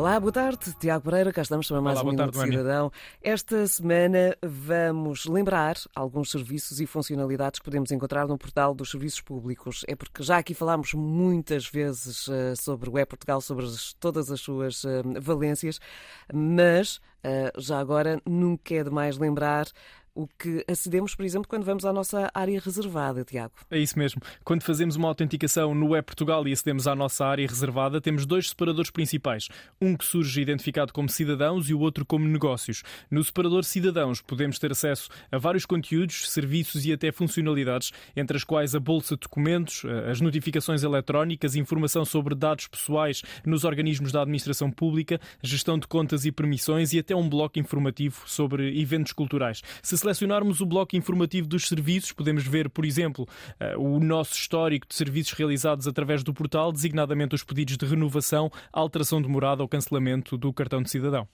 Olá, boa tarde. Tiago Pereira, cá estamos para mais Olá, um Minuto tarde, Cidadão. Esta semana vamos lembrar alguns serviços e funcionalidades que podemos encontrar no portal dos serviços públicos. É porque já aqui falámos muitas vezes uh, sobre o E-Portugal, sobre as, todas as suas uh, valências, mas uh, já agora nunca é demais lembrar o que acedemos, por exemplo, quando vamos à nossa área reservada, Tiago. É isso mesmo. Quando fazemos uma autenticação no Web Portugal e acedemos à nossa área reservada, temos dois separadores principais. Um que surge identificado como cidadãos e o outro como negócios. No separador cidadãos podemos ter acesso a vários conteúdos, serviços e até funcionalidades, entre as quais a bolsa de documentos, as notificações eletrónicas, informação sobre dados pessoais nos organismos da administração pública, gestão de contas e permissões e até um bloco informativo sobre eventos culturais. Se selecionarmos o bloco informativo dos serviços, podemos ver, por exemplo, eh, o nosso histórico de serviços realizados através do portal, designadamente os pedidos de renovação, alteração de morada ou cancelamento do cartão de cidadão.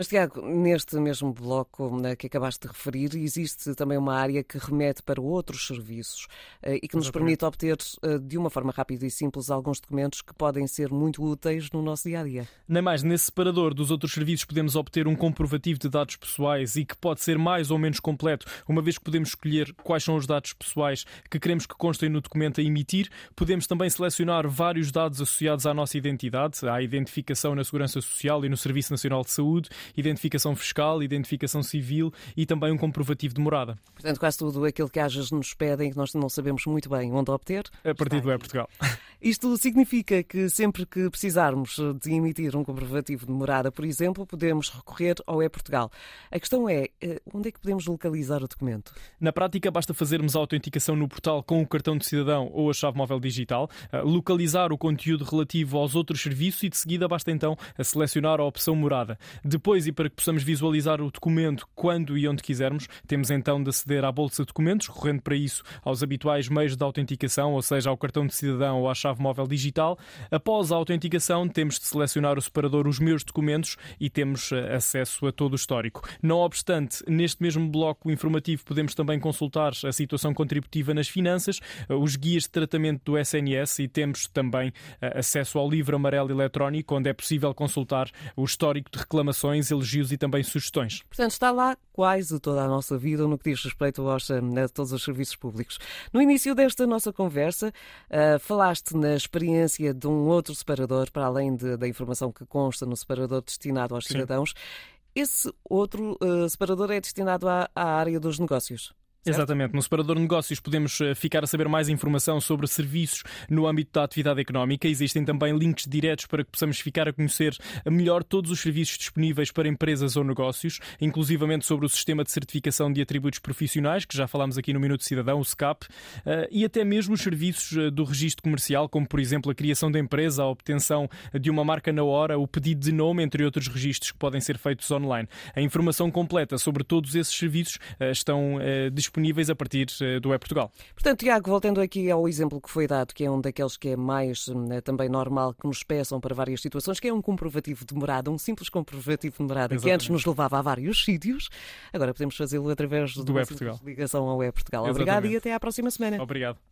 Mas, Tiago, neste mesmo bloco né, que acabaste de referir, existe também uma área que remete para outros serviços uh, e que nos Exatamente. permite obter, uh, de uma forma rápida e simples, alguns documentos que podem ser muito úteis no nosso dia a dia. Nem mais, nesse separador dos outros serviços podemos obter um comprovativo de dados pessoais e que pode ser mais ou menos completo, uma vez que podemos escolher quais são os dados pessoais que queremos que constem no documento a emitir. Podemos também selecionar vários dados associados à nossa identidade, à identificação na Segurança Social e no Serviço Nacional de Saúde identificação fiscal, identificação civil e também um comprovativo de morada. Portanto, quase tudo aquilo que às nos pedem que nós não sabemos muito bem onde obter. A partir do E-Portugal. Isto significa que sempre que precisarmos de emitir um comprovativo de morada, por exemplo, podemos recorrer ao E-Portugal. A questão é, eh, onde é que podemos localizar o documento? Na prática, basta fazermos a autenticação no portal com o cartão de cidadão ou a chave móvel digital, eh, localizar o conteúdo relativo aos outros serviços e de seguida basta então selecionar a opção morada. Depois, e para que possamos visualizar o documento quando e onde quisermos, temos então de aceder à bolsa de documentos, recorrendo para isso aos habituais meios de autenticação, ou seja, ao cartão de cidadão ou à chave chave móvel digital. Após a autenticação, temos de selecionar o separador Os Meus Documentos e temos eh, acesso a todo o histórico. Não obstante, neste mesmo bloco informativo podemos também consultar a situação contributiva nas finanças, eh, os guias de tratamento do SNS e temos também eh, acesso ao livro amarelo eletrónico, onde é possível consultar o histórico de reclamações, elogios e também sugestões. Portanto, está lá quase toda a nossa vida no que diz respeito aos, a todos os serviços públicos. No início desta nossa conversa, uh, falaste na experiência de um outro separador, para além de, da informação que consta no separador destinado aos cidadãos. Sim. Esse outro uh, separador é destinado à, à área dos negócios. Certo? Exatamente. No separador de negócios podemos eh, ficar a saber mais informação sobre serviços no âmbito da atividade económica. Existem também links diretos para que possamos ficar a conhecer melhor todos os serviços disponíveis para empresas ou negócios, inclusivamente sobre o sistema de certificação de atributos profissionais, que já falámos aqui no Minuto Cidadão, o SCAP, eh, e até mesmo os serviços eh, do registro comercial, como por exemplo a criação da empresa, a obtenção de uma marca na hora, o pedido de nome, entre outros registros que podem ser feitos online. A informação completa sobre todos esses serviços estão disponíveis disponíveis a partir eh, do E-Portugal. Portanto, Tiago, voltando aqui ao exemplo que foi dado, que é um daqueles que é mais né, também normal que nos peçam para várias situações, que é um comprovativo de morada, um simples comprovativo de morada, Exatamente. que antes nos levava a vários sítios, agora podemos fazê-lo através do, do E-Portugal. ligação ao E-Portugal. Obrigado e até à próxima semana. Obrigado.